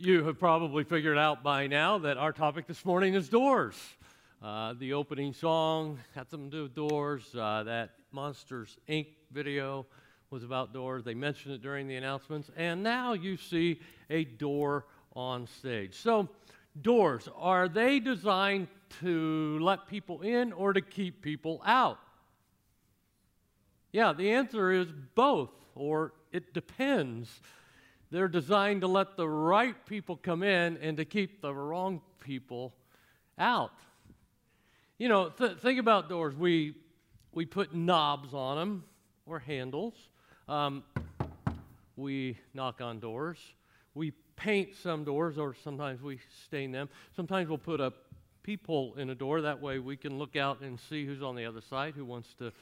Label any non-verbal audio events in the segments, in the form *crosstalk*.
You have probably figured out by now that our topic this morning is doors. Uh, the opening song had something to do with doors. Uh, that Monsters Inc. video was about doors. They mentioned it during the announcements. And now you see a door on stage. So, doors, are they designed to let people in or to keep people out? Yeah, the answer is both, or it depends. They're designed to let the right people come in and to keep the wrong people out. You know, th- think about doors. We, we put knobs on them or handles. Um, we knock on doors. We paint some doors, or sometimes we stain them. Sometimes we'll put a peephole in a door. That way we can look out and see who's on the other side, who wants to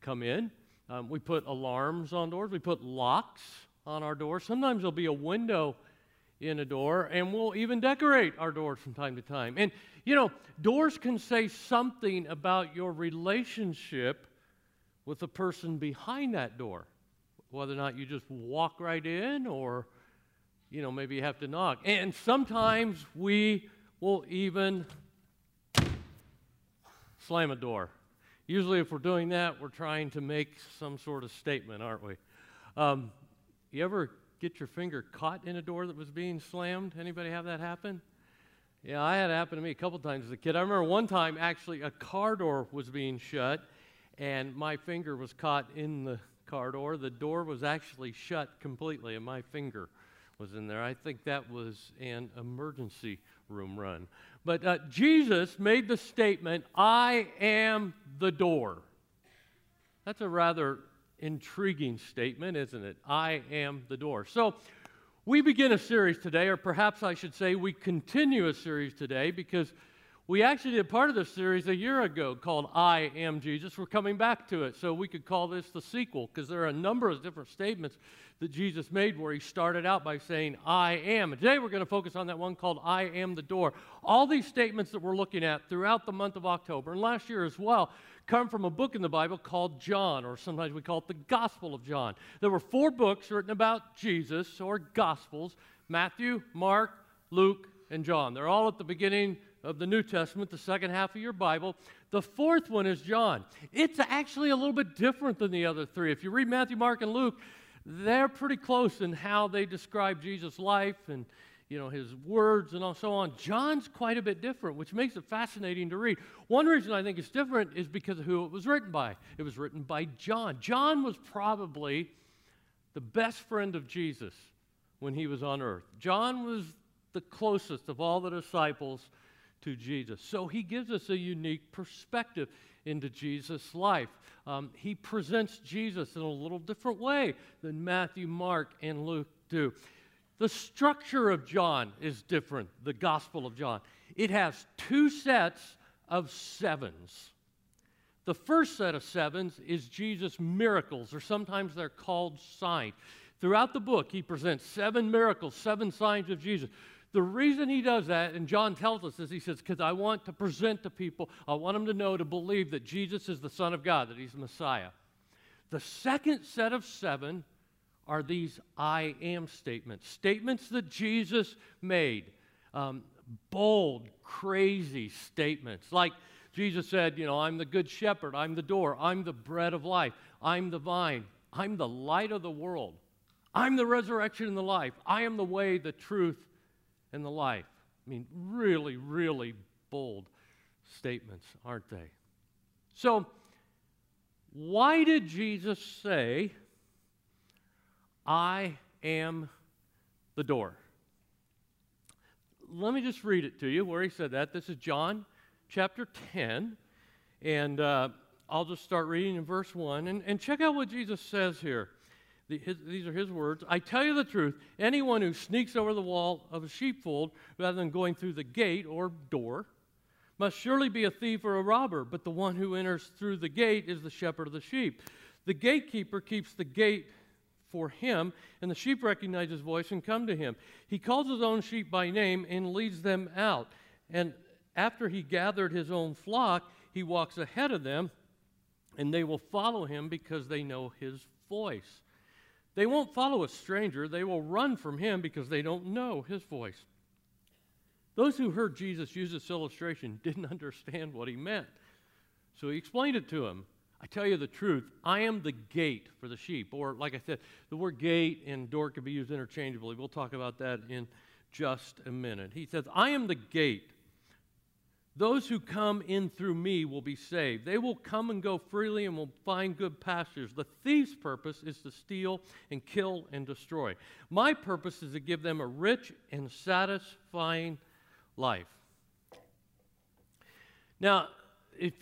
come in. Um, we put alarms on doors. We put locks on our doors. Sometimes there'll be a window in a door, and we'll even decorate our doors from time to time. And, you know, doors can say something about your relationship with the person behind that door, whether or not you just walk right in or, you know, maybe you have to knock. And sometimes we will even slam a door. Usually, if we're doing that, we're trying to make some sort of statement, aren't we? Um, you ever get your finger caught in a door that was being slammed? Anybody have that happen? Yeah, I had it happen to me a couple times as a kid. I remember one time actually a car door was being shut and my finger was caught in the car door. The door was actually shut completely and my finger was in there. I think that was an emergency room run. But uh, Jesus made the statement, I am the door. That's a rather intriguing statement, isn't it? I am the door. So, we begin a series today, or perhaps I should say, we continue a series today because we actually did part of this series a year ago called I Am Jesus. We're coming back to it, so we could call this the sequel because there are a number of different statements that Jesus made where he started out by saying, I am. And today we're going to focus on that one called I am the door. All these statements that we're looking at throughout the month of October and last year as well come from a book in the Bible called John, or sometimes we call it the Gospel of John. There were four books written about Jesus, or Gospels Matthew, Mark, Luke, and John. They're all at the beginning of the New Testament, the second half of your Bible. The fourth one is John. It's actually a little bit different than the other three. If you read Matthew, Mark, and Luke, they're pretty close in how they describe Jesus' life and you know, his words and so on. John's quite a bit different, which makes it fascinating to read. One reason I think it's different is because of who it was written by. It was written by John. John was probably the best friend of Jesus when he was on earth. John was the closest of all the disciples to Jesus. So he gives us a unique perspective into Jesus' life. Um, he presents Jesus in a little different way than Matthew, Mark, and Luke do. The structure of John is different, the Gospel of John. It has two sets of sevens. The first set of sevens is Jesus' miracles, or sometimes they're called signs. Throughout the book, he presents seven miracles, seven signs of Jesus. The reason he does that, and John tells us this, he says, because I want to present to people, I want them to know, to believe that Jesus is the Son of God, that he's the Messiah. The second set of seven are these I am statements, statements that Jesus made. Um, bold, crazy statements. Like Jesus said, you know, I'm the good shepherd, I'm the door, I'm the bread of life, I'm the vine, I'm the light of the world, I'm the resurrection and the life, I am the way, the truth, and the life. I mean, really, really bold statements, aren't they? So, why did Jesus say, I am the door. Let me just read it to you where he said that. This is John chapter 10. And uh, I'll just start reading in verse 1. And, and check out what Jesus says here. The, his, these are his words. I tell you the truth anyone who sneaks over the wall of a sheepfold rather than going through the gate or door must surely be a thief or a robber, but the one who enters through the gate is the shepherd of the sheep. The gatekeeper keeps the gate for him, and the sheep recognize his voice and come to him. He calls his own sheep by name and leads them out. And after he gathered his own flock, he walks ahead of them, and they will follow him because they know his voice. They won't follow a stranger, they will run from him because they don't know his voice. Those who heard Jesus use this illustration didn't *laughs* understand what he meant. So he explained it to them. I tell you the truth, I am the gate for the sheep. Or, like I said, the word gate and door can be used interchangeably. We'll talk about that in just a minute. He says, I am the gate. Those who come in through me will be saved. They will come and go freely and will find good pastures. The thief's purpose is to steal and kill and destroy. My purpose is to give them a rich and satisfying life. Now, if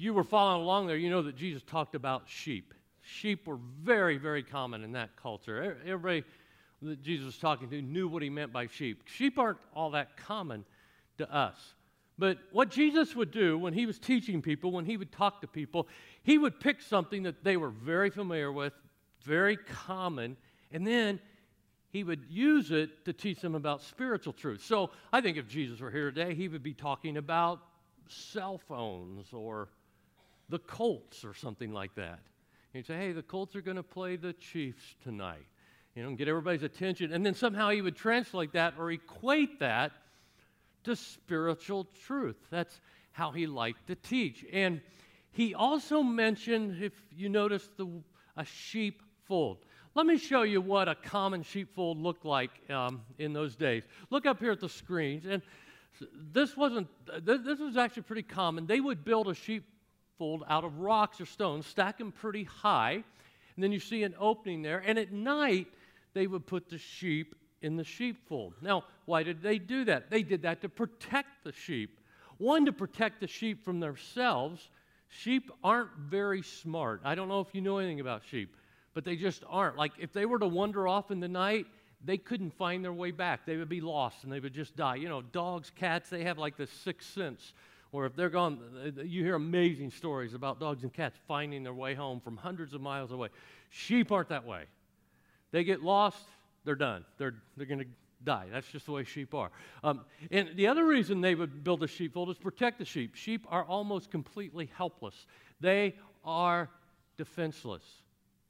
you were following along there, you know that Jesus talked about sheep. Sheep were very, very common in that culture. Everybody that Jesus was talking to knew what he meant by sheep. Sheep aren't all that common to us. But what Jesus would do when he was teaching people, when he would talk to people, he would pick something that they were very familiar with, very common, and then he would use it to teach them about spiritual truth. So I think if Jesus were here today, he would be talking about cell phones or the Colts or something like that. He'd say, hey, the Colts are going to play the Chiefs tonight. You know, get everybody's attention. And then somehow he would translate that or equate that to spiritual truth. That's how he liked to teach. And he also mentioned, if you notice, the, a sheepfold. Let me show you what a common sheepfold looked like um, in those days. Look up here at the screens. And this wasn't, this was actually pretty common. They would build a out of rocks or stones, stack them pretty high, and then you see an opening there. And at night, they would put the sheep in the sheepfold. Now, why did they do that? They did that to protect the sheep. One, to protect the sheep from themselves. Sheep aren't very smart. I don't know if you know anything about sheep, but they just aren't. Like, if they were to wander off in the night, they couldn't find their way back. They would be lost and they would just die. You know, dogs, cats, they have like the sixth sense. Or if they're gone, you hear amazing stories about dogs and cats finding their way home from hundreds of miles away. Sheep aren't that way. They get lost, they're done. They're, they're going to die. That's just the way sheep are. Um, and the other reason they would build a sheepfold is protect the sheep. Sheep are almost completely helpless, they are defenseless.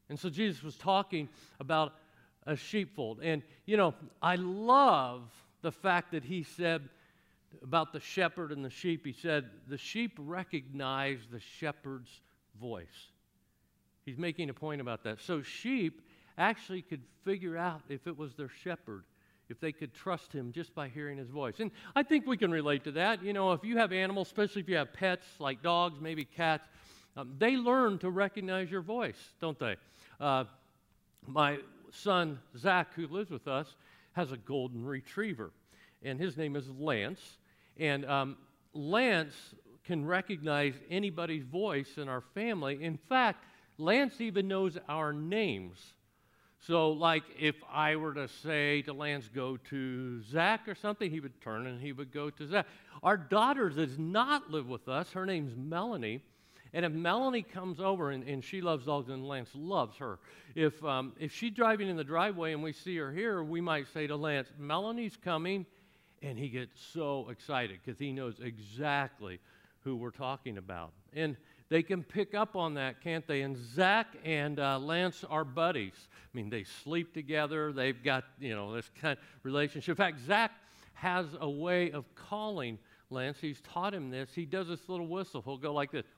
And so Jesus was talking about a sheepfold. And, you know, I love the fact that he said about the shepherd and the sheep, he said, the sheep recognize the shepherd's voice. He's making a point about that. So, sheep actually could figure out if it was their shepherd, if they could trust him just by hearing his voice. And I think we can relate to that. You know, if you have animals, especially if you have pets like dogs, maybe cats, um, they learn to recognize your voice, don't they? Uh, my son, Zach, who lives with us, has a golden retriever, and his name is Lance. And um, Lance can recognize anybody's voice in our family. In fact, Lance even knows our names. So, like, if I were to say to Lance, go to Zach or something, he would turn and he would go to Zach. Our daughter does not live with us. Her name's Melanie. And if Melanie comes over and, and she loves dogs and Lance loves her, if, um, if she's driving in the driveway and we see her here, we might say to Lance, Melanie's coming. And he gets so excited because he knows exactly who we're talking about. And they can pick up on that, can't they? And Zach and uh, Lance are buddies. I mean, they sleep together. They've got, you know, this kind of relationship. In fact, Zach has a way of calling Lance. He's taught him this. He does this little whistle. He'll go like this. *laughs*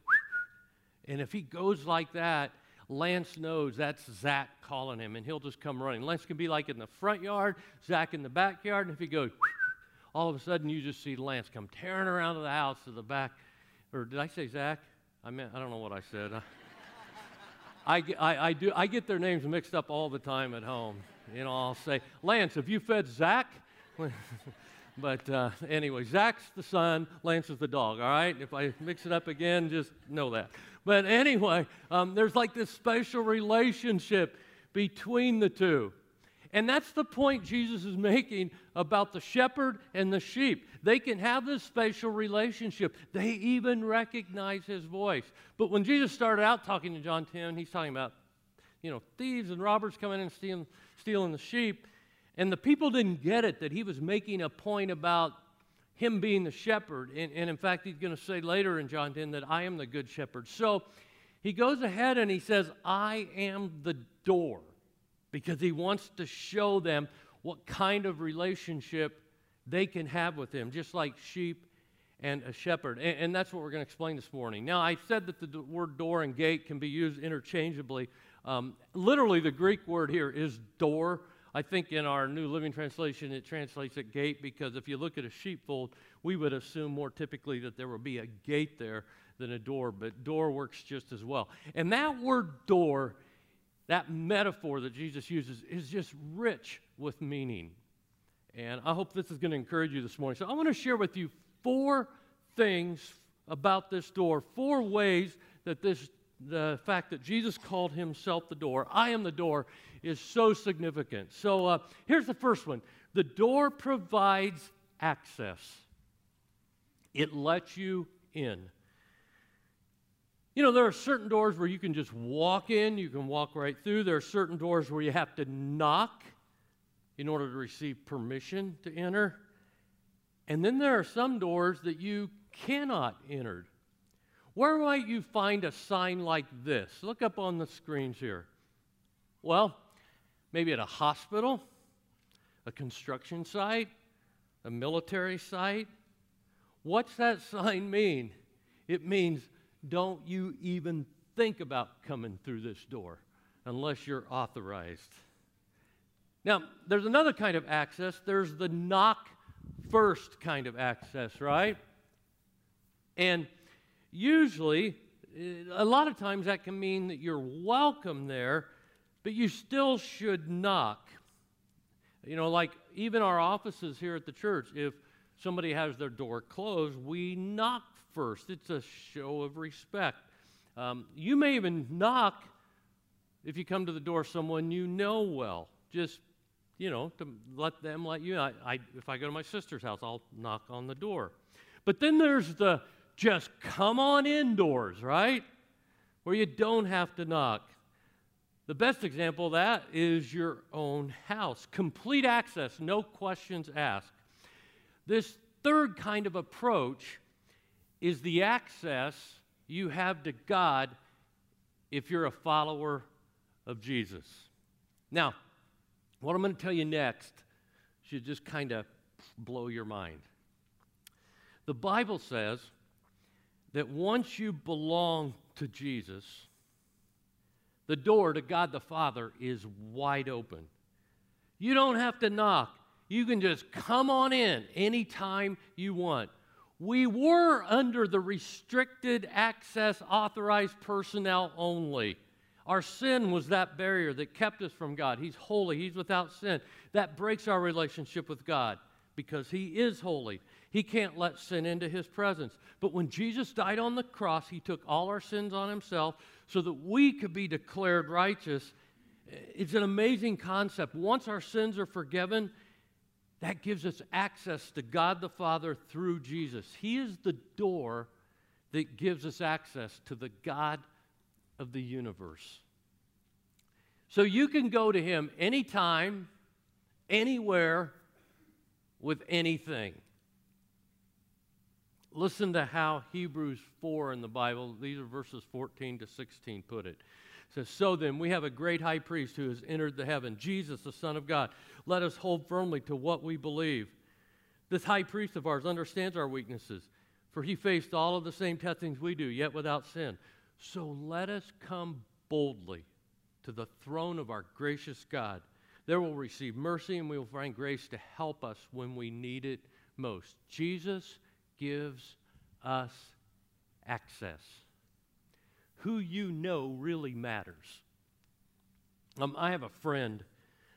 And if he goes like that, Lance knows that's Zach calling him, and he'll just come running. Lance can be like in the front yard, Zach in the backyard, and if he goes, all of a sudden you just see Lance come tearing around to the house to the back. Or did I say Zach? I mean, I don't know what I said. *laughs* I, I, I, do, I get their names mixed up all the time at home. You know, I'll say, Lance, have you fed Zach? *laughs* but uh, anyway, Zach's the son, Lance is the dog, all right? If I mix it up again, just know that. But anyway, um, there's like this special relationship between the two. And that's the point Jesus is making about the shepherd and the sheep. They can have this spatial relationship. They even recognize his voice. But when Jesus started out talking to John 10, he's talking about, you know, thieves and robbers coming in and stealing, stealing the sheep. And the people didn't get it that he was making a point about him being the shepherd. And, and in fact, he's going to say later in John 10 that I am the good shepherd. So he goes ahead and he says, I am the door. Because he wants to show them what kind of relationship they can have with him, just like sheep and a shepherd. And, and that's what we're going to explain this morning. Now, I said that the d- word door and gate can be used interchangeably. Um, literally, the Greek word here is door. I think in our New Living Translation it translates it gate because if you look at a sheepfold, we would assume more typically that there would be a gate there than a door, but door works just as well. And that word door, that metaphor that Jesus uses, is just rich with meaning. And I hope this is going to encourage you this morning. So I want to share with you four things about this door, four ways that this the fact that Jesus called himself the door, I am the door, is so significant. So uh, here's the first one the door provides access, it lets you in. You know, there are certain doors where you can just walk in, you can walk right through. There are certain doors where you have to knock in order to receive permission to enter. And then there are some doors that you cannot enter. Where might you find a sign like this? Look up on the screens here. Well, maybe at a hospital, a construction site, a military site. What's that *laughs* sign mean? It means don't you even think about coming through this door unless you're authorized. Now, there's another kind of access. There's the knock first kind of access, right? And usually, eh, a lot of times that can mean that you're welcome there, but you still should knock. You know, like even our offices here at the church, if somebody has their door closed, we knock first. It's a show of respect. Um, you may even knock if you come to the door of someone you know well. Just, you know, to let them let you. I, I, if I go to my sister's house, I'll knock on the door. But then there's the just come on indoors, right? Where you don't have to knock. The best example of that is your own house. Complete access, no questions asked. This third kind of approach is the access you have to God if you're a follower of Jesus. Now, what I'm going to tell you next should just kind of blow your mind. The Bible says that once you belong to Jesus, the door to God the Father is wide open. You don't have to knock. You can just come on in anytime you want. We were under the restricted access authorized personnel only. Our sin was that barrier that kept us from God. He's holy, He's without sin. That breaks our relationship with God because He is holy. He can't let sin into his presence. But when Jesus died on the cross, he took all our sins on himself so that we could be declared righteous. It's an amazing concept. Once our sins are forgiven, that gives us access to God the Father through Jesus. He is the door that gives us access to the God of the universe. So you can go to him anytime, anywhere, with anything. Listen to how Hebrews 4 in the Bible, these are verses 14 to 16, put it. Says, So then, we have a great high priest who has entered the heaven, Jesus, the Son of God. Let us hold firmly to what we believe. This high priest of ours understands our weaknesses, for he faced all of the same testings we do, yet without sin. So let us come boldly to the throne of our gracious God. There we'll receive mercy and we will find grace to help us when we need it most. Jesus gives us access. Who you know really matters. Um, I have a friend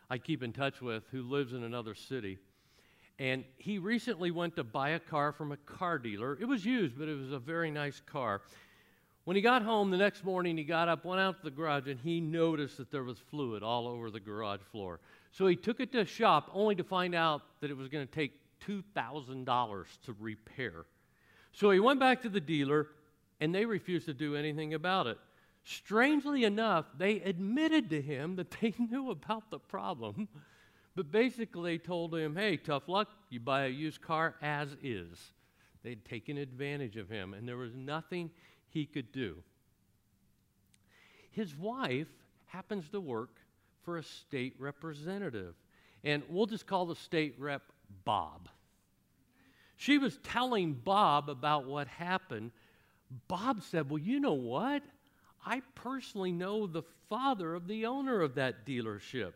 I keep in touch with who lives in another city. And he recently went to buy a car from a car dealer. It was used, but it was a very nice car. When he got home the next morning, he got up, went out to the garage, and he noticed that there was fluid all over the garage floor. So he took it to a shop only to find out that it was going to take $2,000 to repair. So he went back to the dealer, and they refused to do anything about it. Strangely enough, they admitted to him that they *laughs* knew about the problem, but basically told him, hey, tough luck, you buy a used car as is. They'd taken advantage of him, and there was nothing he could do. His wife happens to work for a state representative. And we'll just call the state rep Bob. She was telling Bob about what happened. Bob said, Well, you know what? I personally know the father of the owner of that dealership.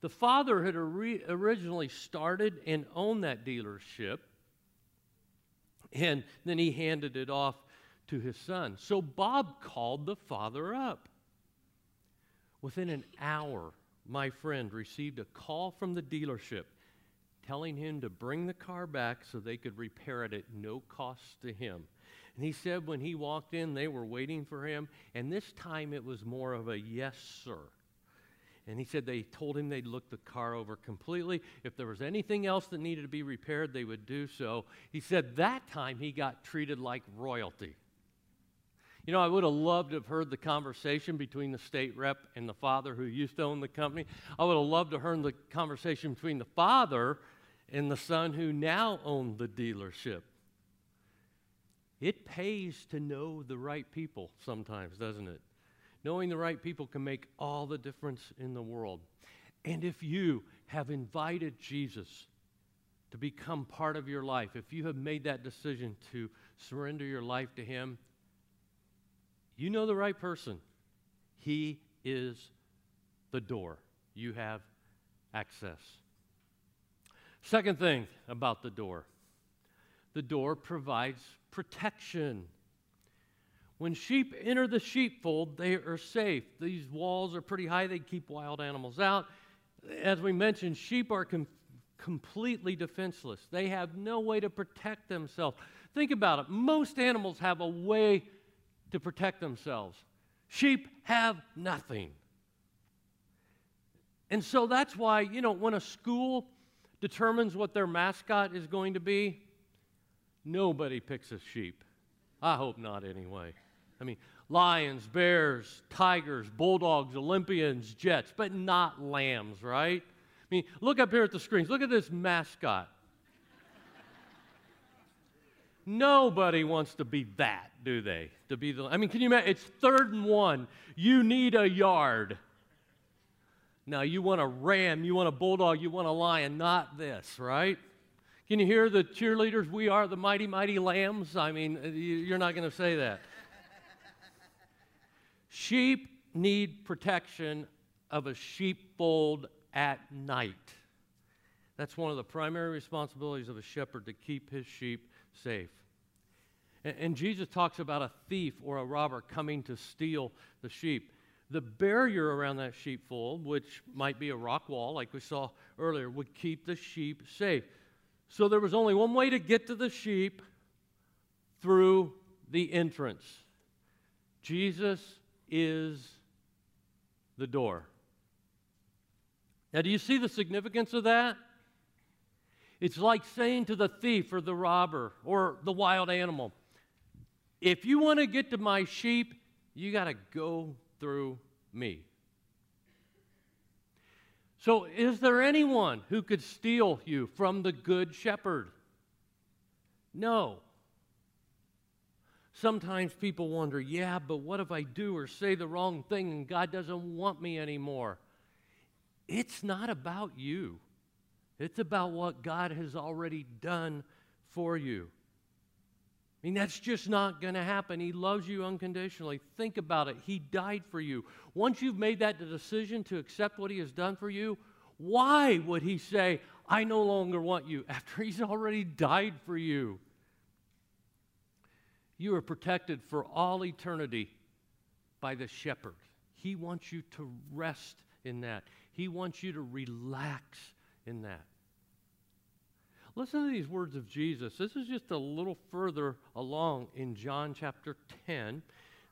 The father had originally started and owned that dealership, and then he handed it off to his son. So Bob called the father up. Within an hour, my friend received a call from the dealership telling him to bring the car back so they could repair it at no cost to him. And he said when he walked in, they were waiting for him, and this time it was more of a yes, sir. And he said they told him they'd look the car over completely. If there was anything else that needed to be repaired, they would do so. He said that time he got treated like royalty. You know, I would have loved to have heard the conversation between the state rep and the father who used to own the company. I would have loved to have heard the conversation between the father and the son who now owned the dealership. It pays to know the right people sometimes, doesn't it? Knowing the right people can make all the difference in the world. And if you have invited Jesus to become part of your life, if you have made that decision to surrender your life to Him, you know the right person. He is the door. You have access. Second thing about the door the door provides protection. When sheep enter the sheepfold, they are safe. These walls are pretty high, they keep wild animals out. As we mentioned, sheep are com- completely defenseless, they have no way to protect themselves. Think about it. Most animals have a way to protect themselves. Sheep have nothing. And so that's why, you know, when a school determines what their mascot is going to be, nobody picks a sheep. I hope not, anyway. I mean, lions, bears, tigers, bulldogs, Olympians, jets, but not lambs, right? I mean, look up here at the screens. Look at this mascot. Nobody wants to be that, do they? To be the I mean, can you imagine? It's third and one. You need a yard. Now you want a ram, you want a bulldog, you want a lion, not this, right? Can you hear the cheerleaders? We are the mighty, mighty lambs. I mean, you're not going to say that. Sheep need protection of a sheepfold at night. That's one of the primary responsibilities of a shepherd to keep his sheep safe. And, Jesus talks about a thief or a robber coming to steal the sheep. The barrier around that sheepfold, which might be a rock wall like we saw earlier, would keep the sheep safe. So there was only one way to get to the sheep through the entrance. Jesus is the door. Now, do you see the significance of that? It's like saying to the thief or the robber or the wild animal, if you want to get to my sheep, you got to go through me. So, is there anyone who could steal you from the good shepherd? No. Sometimes people wonder, yeah, but what if I do or say the wrong thing and God doesn't want me anymore? It's not about you, it's about what God has already done for you. Mean, that's just not going to happen. He loves you unconditionally. Think about it. He died for you. Once you've made that decision to accept what He has done for you, why would He say, I no longer want you *laughs* after He's already died for you? You are protected for all eternity by the shepherd. He wants you to rest in that, He wants you to relax in that. Listen to these words of Jesus. This is just a little further along in John chapter 10.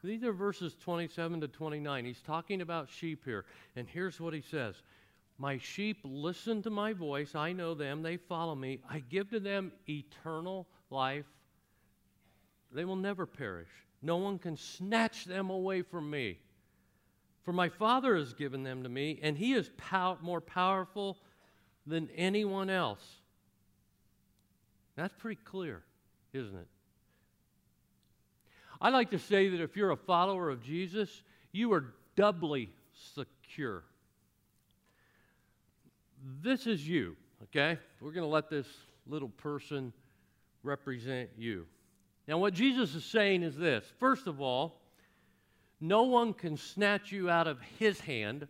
These are verses 27 to 29. He's talking about sheep here. And here's what he says My sheep listen to my voice. I know them. They follow me. I give to them eternal life. They will never perish. No one can snatch them away from me. For my Father has given them to me, and He is pow- more powerful than anyone else. That's pretty clear, isn't it? I like to say that if you're a follower of Jesus, you are doubly secure. this is you, okay? We're going to let this little person represent you. Now, what Jesus is saying is this first of all, no one can snatch you out of his hand.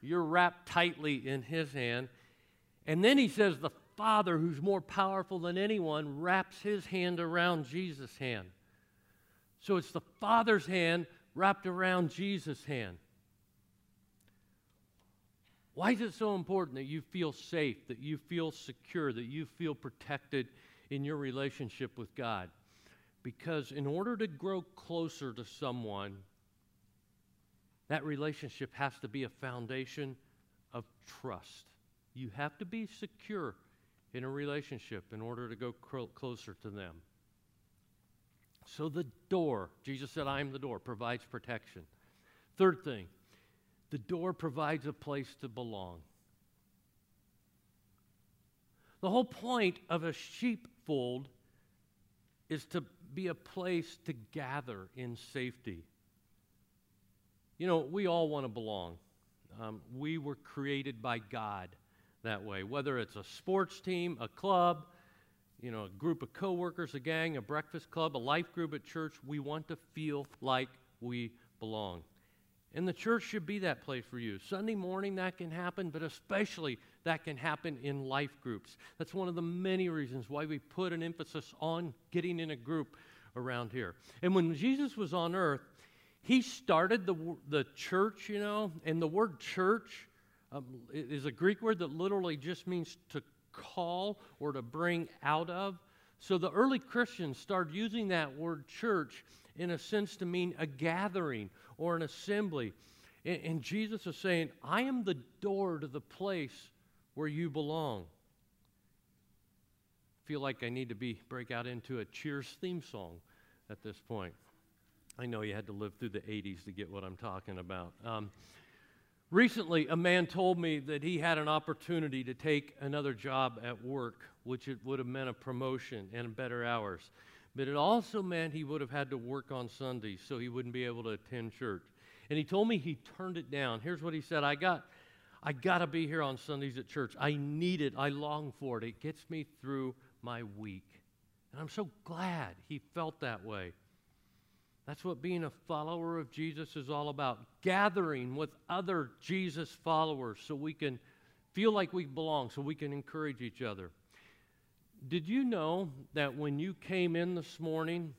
You're wrapped tightly in his hand. And then he says, the Father, who's more powerful than anyone, wraps his hand around Jesus' hand. So it's the Father's hand wrapped around Jesus' hand. Why is it so important that you feel safe, that you feel secure, that you feel protected in your relationship with God? Because in order to grow closer to someone, that relationship has to be a foundation of trust. You have to be secure in a relationship in order to go closer to them. So the door, Jesus said, I am the door, provides protection. Third thing, the door provides a place to belong. The whole point of a sheepfold is to be a place to gather in safety. You know, we all want to belong. Um, we were created by God that way, whether it's a sports team, a club, you know, a group of coworkers, a gang, a breakfast club, a life group at church, we want to feel like we belong. And the church should be that place for you. Sunday morning, that can happen, but especially that can happen in life groups. That's one of the many reasons why we put an emphasis on getting in a group around here. And when Jesus was on earth, he started the, the church, you know, and the word church um, is a Greek word that literally just means to call or to bring out of. So the early Christians started using that word church in a sense to mean a gathering or an assembly. And, and Jesus is saying, I am the door to the place where you belong. Feel like I need to be break out into a Cheers theme song at this point. I know you had to live through the 80s to get what I'm talking about. Um, recently, a man told me that he had an opportunity to take another job at work, which it would have meant a promotion and better hours. But it also meant he would have had to work on Sundays, so he wouldn't be able to attend church. And he told me he turned it down. Here's what he said I got. I got to be here on Sundays at church. I need it. I long for it. It gets me through my week. And I'm so glad he felt that way. That's what being a follower of Jesus is all about gathering with other Jesus followers so we can feel like we belong, so we can encourage each other. Did you know that when you came in this morning,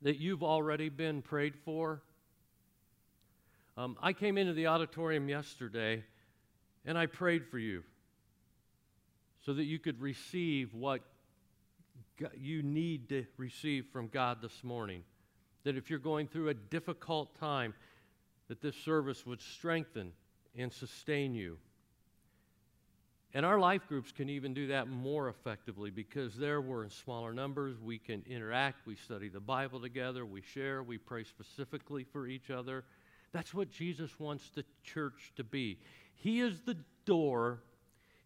that you've already been prayed for? Um, I came into the auditorium yesterday and I prayed for you so that you could receive what you need to receive from God this morning. That if you're going through a difficult time, that this service would strengthen and sustain you. And our life groups can even do that more effectively because there we're in smaller numbers. We can interact, we study the Bible together, we share, we pray specifically for each other. That's what Jesus wants the church to be. He is the door.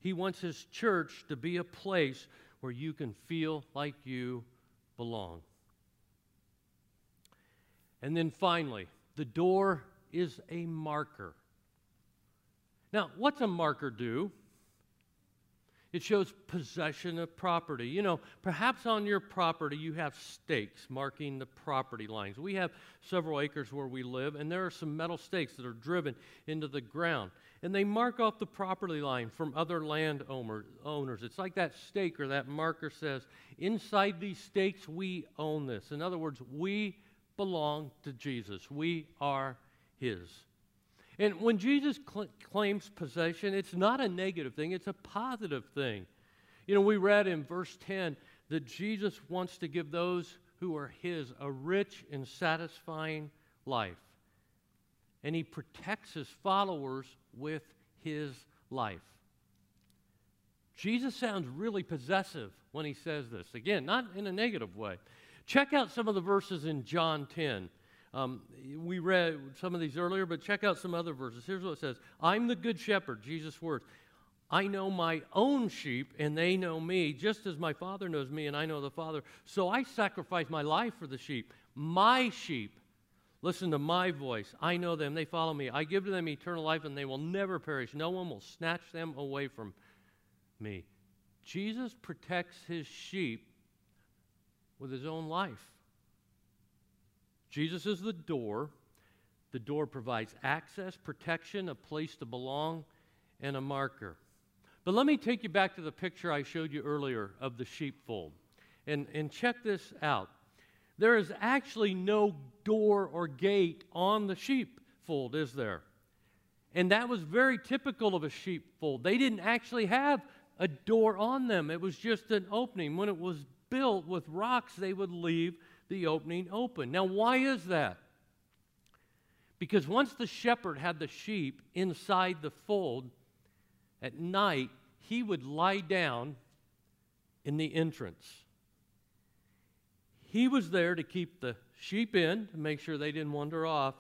He wants his church to be a place where you can feel like you belong. And then finally, the door is a marker. Now, what's a marker do? It shows possession of property. You know, perhaps on your property you have stakes marking the property lines. We have several acres where we live, and there are some metal stakes that are driven into the ground. And they mark off the property line from other land owners. It's like that stake or that marker says, inside these stakes, we own this. In other words, we belong to Jesus, we are His. And when Jesus cl- claims possession, it's not a negative thing, it's a positive thing. You know, we read in verse 10 that Jesus wants to give those who are His a rich and satisfying life. And He protects His followers with His life. Jesus sounds really possessive when He says this. Again, not in a negative way. Check out some of the verses in John 10. Um, we read some of these earlier, but check out some other verses. Here's what it says I'm the good shepherd, Jesus' words. I know my own sheep, and they know me, just as my Father knows me, and I know the Father. So I sacrifice my life for the sheep. My sheep listen to my voice. I know them, they follow me. I give to them eternal life, and they will never perish. No one will snatch them away from me. Jesus protects his sheep with his own life. Jesus is the door. The door provides access, protection, a place to belong, and a marker. But let me take you back to the picture I showed you earlier of the sheepfold. And, and check this out. There is actually no door or gate on the sheepfold, is there? And that was very typical of a sheepfold. They didn't actually have a door on them, it was just an opening. When it was built with rocks, they would leave the opening open. Now, why is that? Because once the shepherd had the sheep inside the fold, at night, he would lie down in the entrance. He was there to keep the sheep in, to make sure they didn't wander off.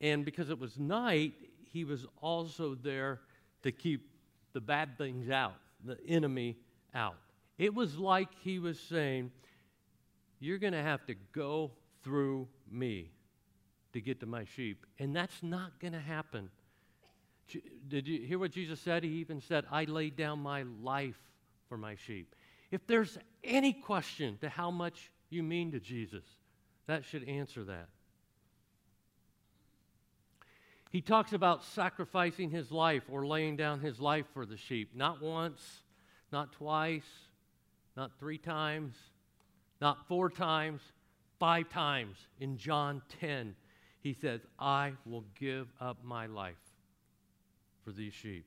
And because it was night, he was also there to keep the bad things out, the enemy out. It was like he was saying, You're going to have to go through me to get to my sheep. And that's not going to happen. Did you hear what Jesus said? He even said, I laid down my life for my sheep. If there's any question to how much you mean to Jesus, that should answer that. He talks about sacrificing his life or laying down his life for the sheep. Not once, not twice, not three times, not four times, five times. In John 10, he says, I will give up my life for these sheep.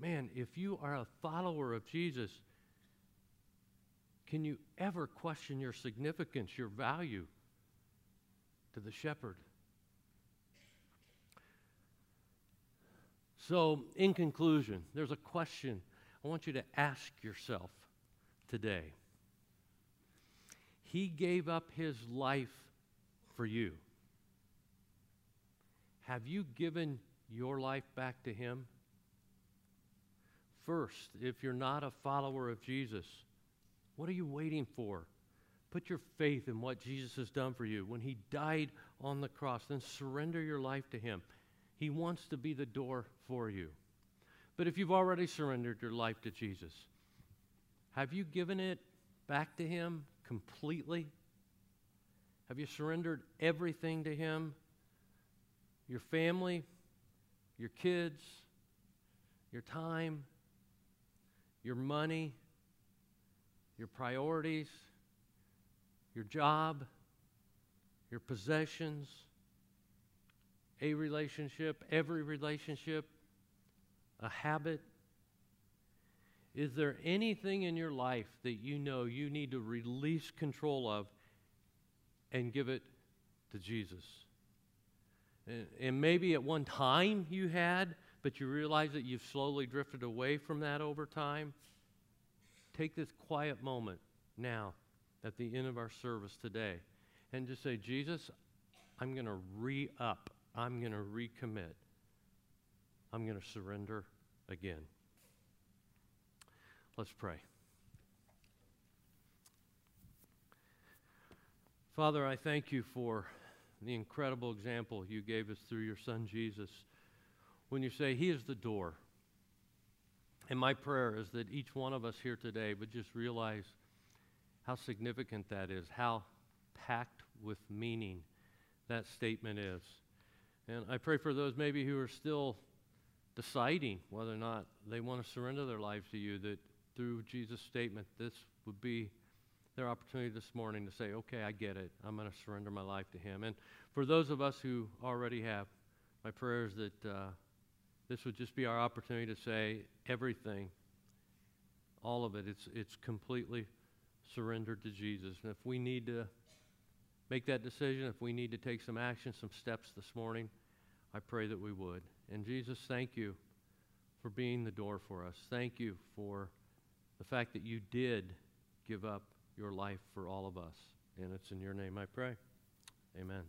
Man, if you are a follower of Jesus, can you ever question your significance, your value to the shepherd? So, in conclusion, there's a question I want you to ask yourself today. He gave up his life for you. Have you given your life back to him? First, if you're not a follower of Jesus, what are you waiting for? Put your faith in what Jesus has done for you. When he died on the cross, then surrender your life to him. He wants to be the door for you. But if you've already surrendered your life to Jesus, have you given it back to him completely? Have you surrendered everything to him? Your family, your kids, your time, your money, your priorities, your job, your possessions, a relationship, every relationship, a habit? Is there anything in your life that you know you need to release control of and give it to Jesus? And, and maybe at one time you had, but you realize that you've slowly drifted away from that over time, take this quiet moment now at the end of our service today and just say, Jesus, I'm going to re up. I'm going to recommit. I'm going to surrender again. Let's pray. Father, I thank you for the incredible example you gave us through your son Jesus when you say he is the door. And my prayer is that each one of us here today would just realize how significant that is, how packed with meaning that statement is. And I pray for those maybe who are still deciding whether or not they want to surrender their lives to you, that through Jesus' statement, this would be their opportunity this morning to say, okay, I get it. I'm going to surrender my life to Him. And for those of us who already have, my prayer is that uh, this would just be our opportunity to say everything, all of it, it's, it's completely surrendered to Jesus. And if we need to make that decision, if we need to take some action, some steps this morning, I pray that we would. And Jesus, thank you for being the door for us. Thank you for the fact that you did give up your life for all of us. And it's in your name I pray. Amen.